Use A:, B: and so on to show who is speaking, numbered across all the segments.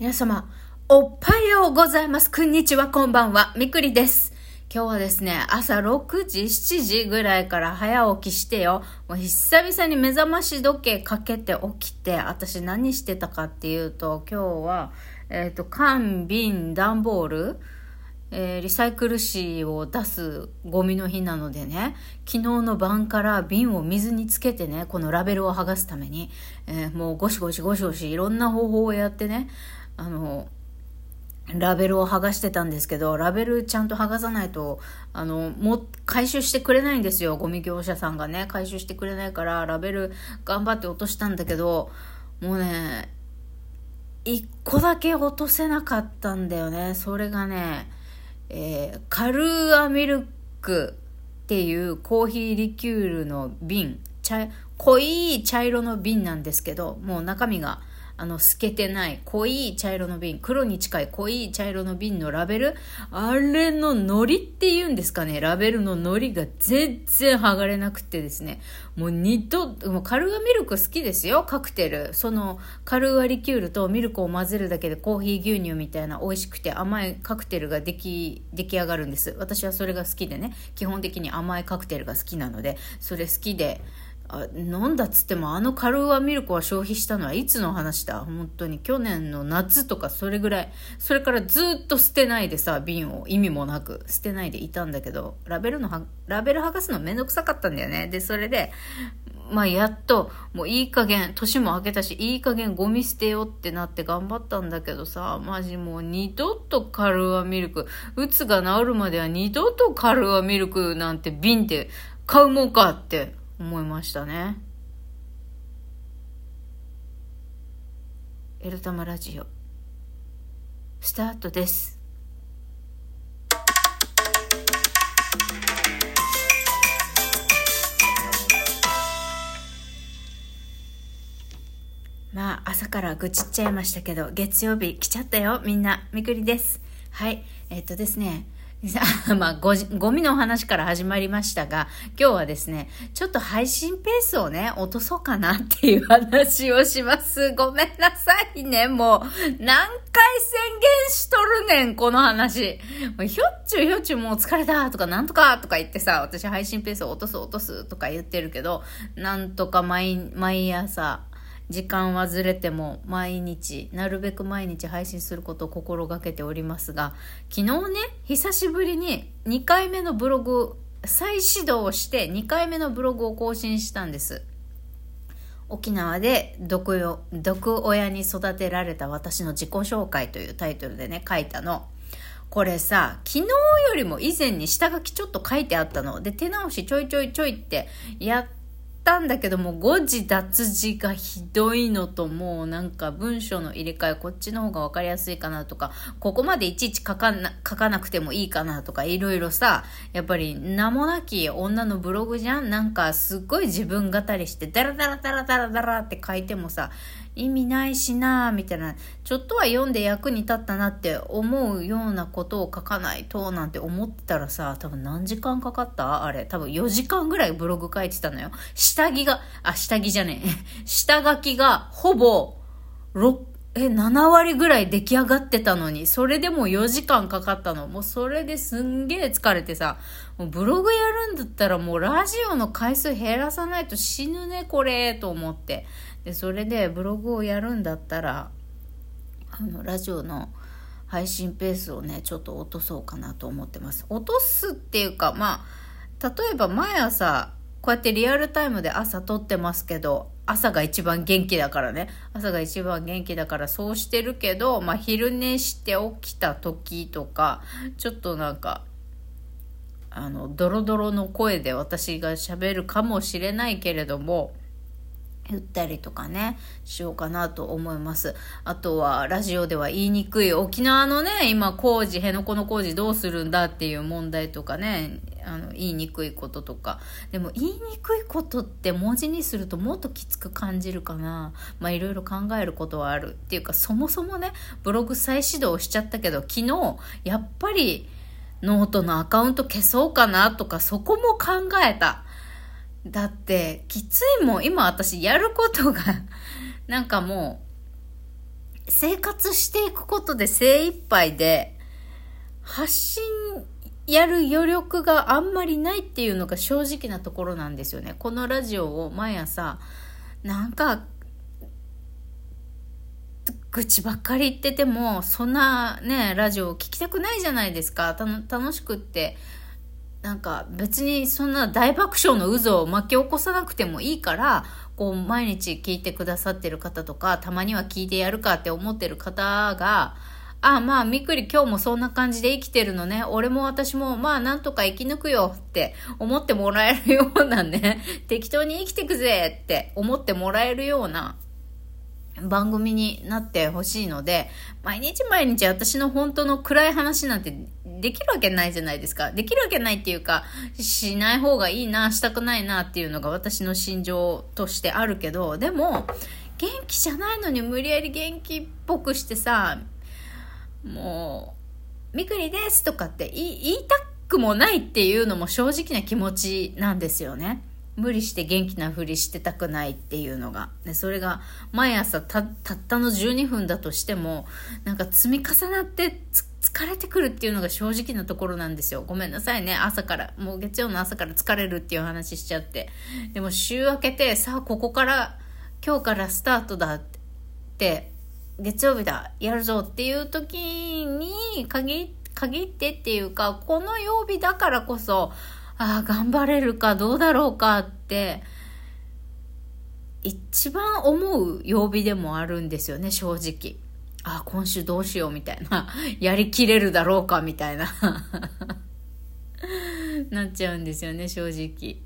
A: 皆様、おはようございます。こんにちは、こんばんは。みくりです。今日はですね、朝6時、7時ぐらいから早起きしてよ。もう久々に目覚まし時計かけて起きて、私何してたかっていうと、今日は、えっ、ー、と、缶、瓶、段ボール、えー、リサイクル紙を出すゴミの日なのでね、昨日の晩から瓶を水につけてね、このラベルを剥がすために、えー、もうゴシゴシゴシゴシいろんな方法をやってね、あの、ラベルを剥がしてたんですけど、ラベルちゃんと剥がさないと、あの、も、回収してくれないんですよ。ゴミ業者さんがね、回収してくれないから、ラベル頑張って落としたんだけど、もうね、一個だけ落とせなかったんだよね。それがね、えー、カルーアミルクっていうコーヒーリキュールの瓶、茶濃い茶色の瓶なんですけど、もう中身が、あの、透けてない濃い茶色の瓶、黒に近い濃い茶色の瓶のラベル、あれのノリって言うんですかね、ラベルのノリが全然剥がれなくてですね、もう二度、もうカルーアミルク好きですよ、カクテル。その、カルーアリキュールとミルクを混ぜるだけでコーヒー牛乳みたいな美味しくて甘いカクテルができ、出来上がるんです。私はそれが好きでね、基本的に甘いカクテルが好きなので、それ好きで、あ飲んだっつってもあのカルーアミルクは消費したのはいつの話だ？本当に。去年の夏とかそれぐらい。それからずっと捨てないでさ瓶を意味もなく。捨てないでいたんだけど。ラベルのラベル剥がすのめんどくさかったんだよね。でそれでまあやっともういい加減年も明けたしいい加減ゴミ捨てようってなって頑張ったんだけどさマジもう二度とカルーアミルクうつが治るまでは二度とカルーアミルクなんて瓶で買うもんかって。思いましたね。エルタマラジオスタートです。まあ朝から愚痴っちゃいましたけど月曜日来ちゃったよみんなみくりですはいえっ、とですね まあご、ゴミの話から始まりましたが、今日はですね、ちょっと配信ペースをね、落とそうかなっていう話をします。ごめんなさいね、もう、何回宣言しとるねん、この話。ひょっちゅうひょっちゅうもう疲れたとか、なんとかとか言ってさ、私配信ペースを落とす落とすとか言ってるけど、なんとか毎、毎朝、時間はずれても毎日、なるべく毎日配信することを心がけておりますが、昨日ね、久しぶりに2回目のブログ、再始動して2回目のブログを更新したんです。沖縄で毒よ毒親に育てられた私の自己紹介というタイトルでね、書いたの。これさ、昨日よりも以前に下書きちょっと書いてあったの。で、手直しちょいちょいちょいってやって、たんだけども、誤字脱字がひどいのと、もうなんか文章の入れ替え、こっちの方がわかりやすいかなとか、ここまでいちいち書かな、書かなくてもいいかなとか、いろいろさ、やっぱり名もなき女のブログじゃん。なんかすっごい自分語りして、ダラダラダラダラダラって書いてもさ、意味ないしなみたいな、ちょっとは読んで役に立ったなって思うようなことを書かないとなんて思ってたらさ、多分何時間かかった？あれ、多分4時間ぐらいブログ書いてたのよ。下着が、あ、下着じゃねえ。下書きがほぼ、6、え、7割ぐらい出来上がってたのに、それでも4時間かかったの。もうそれですんげえ疲れてさ、もうブログやるんだったらもうラジオの回数減らさないと死ぬね、これ、と思って。でそれでブログをやるんだったらあのラジオの配信ペースをねちょっと落とそうかなと思ってます。落とすっていうかまあ例えば毎朝こうやってリアルタイムで朝撮ってますけど朝が一番元気だからね。朝が一番元気だからそうしてるけど、まあ、昼寝して起きた時とかちょっとなんかあのドロドロの声で私がしゃべるかもしれないけれども言ったりとかね、しようかなと思います。あとは、ラジオでは言いにくい、沖縄のね、今工事、辺野古の工事どうするんだっていう問題とかね、あの、言いにくいこととか。でも、言いにくいことって文字にするともっときつく感じるかな。まあ、いろいろ考えることはある。っていうか、そもそもね、ブログ再始動しちゃったけど、昨日、やっぱり、ノートのアカウント消そうかなとか、そこも考えた。だって、きついもん、今私やることが なんかもう、生活していくことで精一杯で、発信やる余力があんまりないっていうのが正直なところなんですよね。このラジオを毎朝、なんか、愚痴ばっかり言ってても、そんなね、ラジオを聞きたくないじゃないですか。楽しくって。なんか別にそんな大爆笑の渦を巻き起こさなくてもいいから、こう毎日聞いてくださってる方とか、たまには聞いてやるかって思ってる方が、ああまあ、みくり今日もそんな感じで生きてるのね。俺も私もまあなんとか生き抜くよって思ってもらえるようなね、適当に生きてくぜって思ってもらえるような番組になってほしいので、毎日毎日私の本当の暗い話なんてできるわけないじゃないですか。できるわけないっていうか、しない方がいいな、したくないなっていうのが私の心情としてあるけど、でも、元気じゃないのに無理やり元気っぽくしてさ、もう、みくりですとかって言いたくもないっていうのも正直な気持ちなんですよね。無理して元気なふりしてたくないっていうのが。でそれが毎朝たったの12分だとしても、なんか積み重なって疲れてくるっていうのが正直なところなんですよ。ごめんなさいね。朝から。もう月曜の朝から疲れるっていう話しちゃって。でも週明けて、さあここから、今日からスタートだって、月曜日だ、やるぞっていう時に限ってっていうか、この曜日だからこそ、ああ、頑張れるかどうだろうかって、一番思う曜日でもあるんですよね、正直。ああ、今週どうしようみたいな。やりきれるだろうかみたいな。なっちゃうんですよね、正直。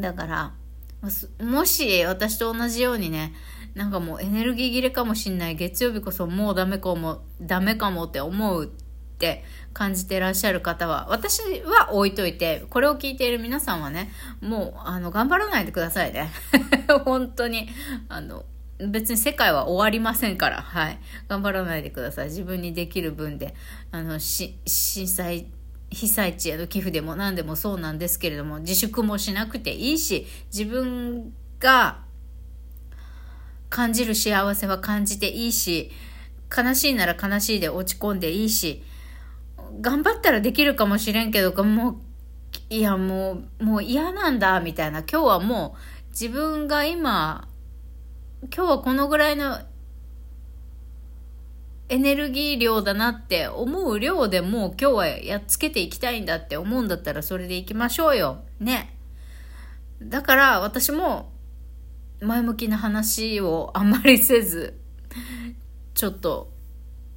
A: だから、もし私と同じようにね、なんかもうエネルギー切れかもしんない。月曜日こそもうダメかも、ダメかもって思うって感じてらっしゃる方は、私は置いといて、これを聞いている皆さんはね、もう、あの、頑張らないでくださいね。本当に、あの、別に世界は終わりませんから、はい。頑張らないでください。自分にできる分で、あの、し、震災、被災地への寄付でも何でもそうなんですけれども、自粛もしなくていいし、自分が感じる幸せは感じていいし、悲しいなら悲しいで落ち込んでいいし、頑張ったらできるかもしれんけど、もう、いやもう、もう嫌なんだ、みたいな。今日はもう自分が今、今日はこのぐらいのエネルギー量だなって思う量でもう今日はやっつけていきたいんだって思うんだったらそれでいきましょうよ。ね。だから私も前向きな話をあんまりせず、ちょっと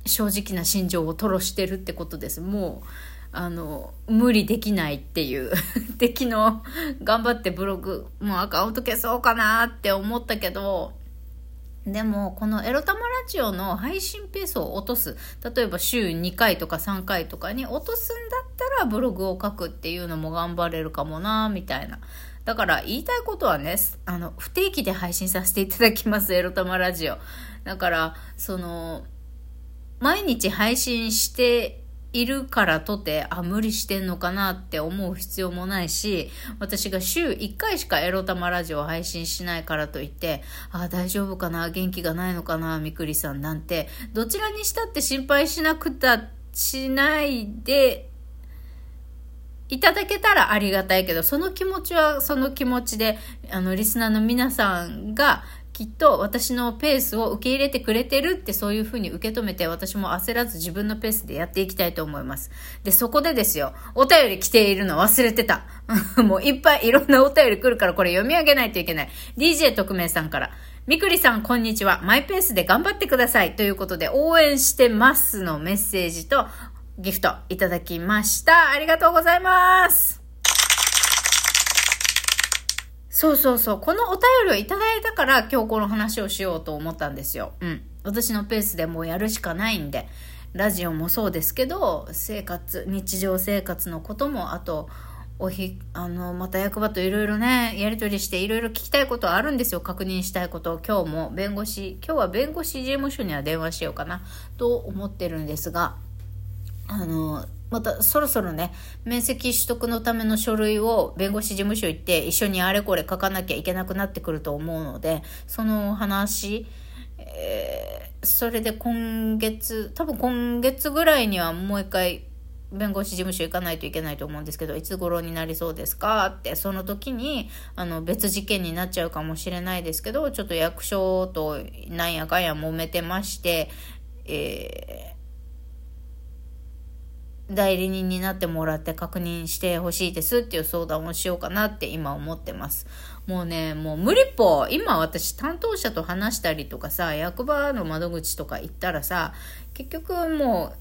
A: 正直な心情を吐露してるってことです。もう、あの、無理できないっていう。敵の頑張ってブログ、もうアカウント消そうかなって思ったけど、でも、このエロ玉ラジオの配信ペースを落とす。例えば週2回とか3回とかに落とすんだったらブログを書くっていうのも頑張れるかもな、みたいな。だから言いたいことはね、あの、不定期で配信させていただきます、エロ玉ラジオ。だから、その、毎日配信しているからとて、あ、無理してんのかなって思う必要もないし、私が週1回しかエロ玉ラジオを配信しないからといって、あ、大丈夫かな元気がないのかなみくりさんなんて、どちらにしたって心配しなくた、しないで、いただけたらありがたいけど、その気持ちはその気持ちで、あの、リスナーの皆さんがきっと私のペースを受け入れてくれてるってそういうふうに受け止めて私も焦らず自分のペースでやっていきたいと思います。で、そこでですよ、お便り来ているの忘れてた。もういっぱいいろんなお便り来るからこれ読み上げないといけない。DJ 特命さんから。みくりさん、こんにちは。マイペースで頑張ってください。ということで、応援してますのメッセージとギフトいただきました。ありがとうございます。そうそうそう。このお便りをいただいたから今日この話をしようと思ったんですよ。うん。私のペースでもうやるしかないんで。ラジオもそうですけど、生活、日常生活のことも、あと、おひ、あの、また役場といろいろね、やりとりしていろいろ聞きたいことあるんですよ。確認したいこと。今日も弁護士、今日は弁護士事務所には電話しようかな、と思ってるんですが、あの、またそろそろね、面積取得のための書類を弁護士事務所行って一緒にあれこれ書かなきゃいけなくなってくると思うので、その話えー、それで今月、多分今月ぐらいにはもう一回弁護士事務所行かないといけないと思うんですけど、いつ頃になりそうですかって、その時に、あの、別事件になっちゃうかもしれないですけど、ちょっと役所となんやかんや揉めてまして、えー、代理人になってもらって確認してほしいですっていう相談をしようかなって今思ってます。もうね、もう無理っぽ。今私担当者と話したりとかさ、役場の窓口とか行ったらさ、結局も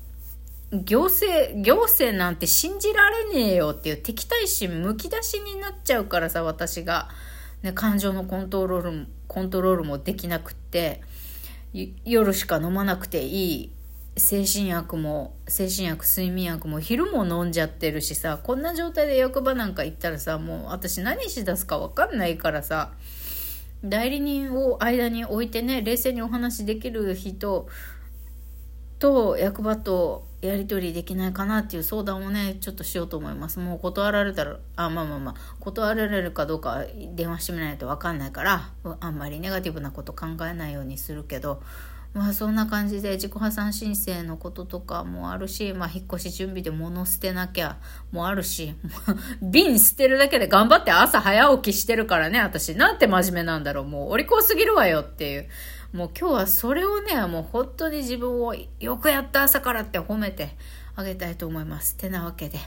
A: う、行政、行政なんて信じられねえよっていう敵対心むき出しになっちゃうからさ、私が。ね、感情のコントロールも、コントロールもできなくって、夜しか飲まなくていい精神薬も、精神薬、睡眠薬も昼も飲んじゃってるしさ、こんな状態で役場なんか行ったらさ、もう私何しだすかわかんないからさ、代理人を間に置いてね、冷静にお話できる人と役場とやり取りできないかなっていう相談をね、ちょっとしようと思います。もう断られたら、あ、まあまあまあ、断られるかどうか電話してみないとわかんないから、あんまりネガティブなこと考えないようにするけど、まあそんな感じで自己破産申請のこととかもあるし、まあ引っ越し準備で物捨てなきゃもあるし、瓶捨てるだけで頑張って朝早起きしてるからね、私。なんて真面目なんだろう。もうお利口すぎるわよっていう。もう今日はそれをね、もう本当に自分をよくやった朝からって褒めてあげたいと思います。てなわけで。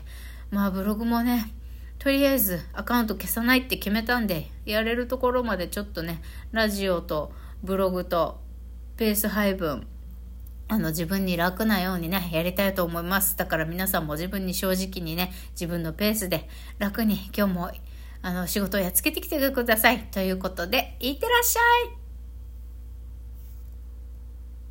A: まあブログもね、とりあえずアカウント消さないって決めたんで、やれるところまでちょっとね、ラジオとブログとペース配分、あの自分に楽なようにね、やりたいと思います。だから皆さんも自分に正直にね、自分のペースで楽に今日もあの仕事をやっつけてきてください。ということで、いってらっしゃい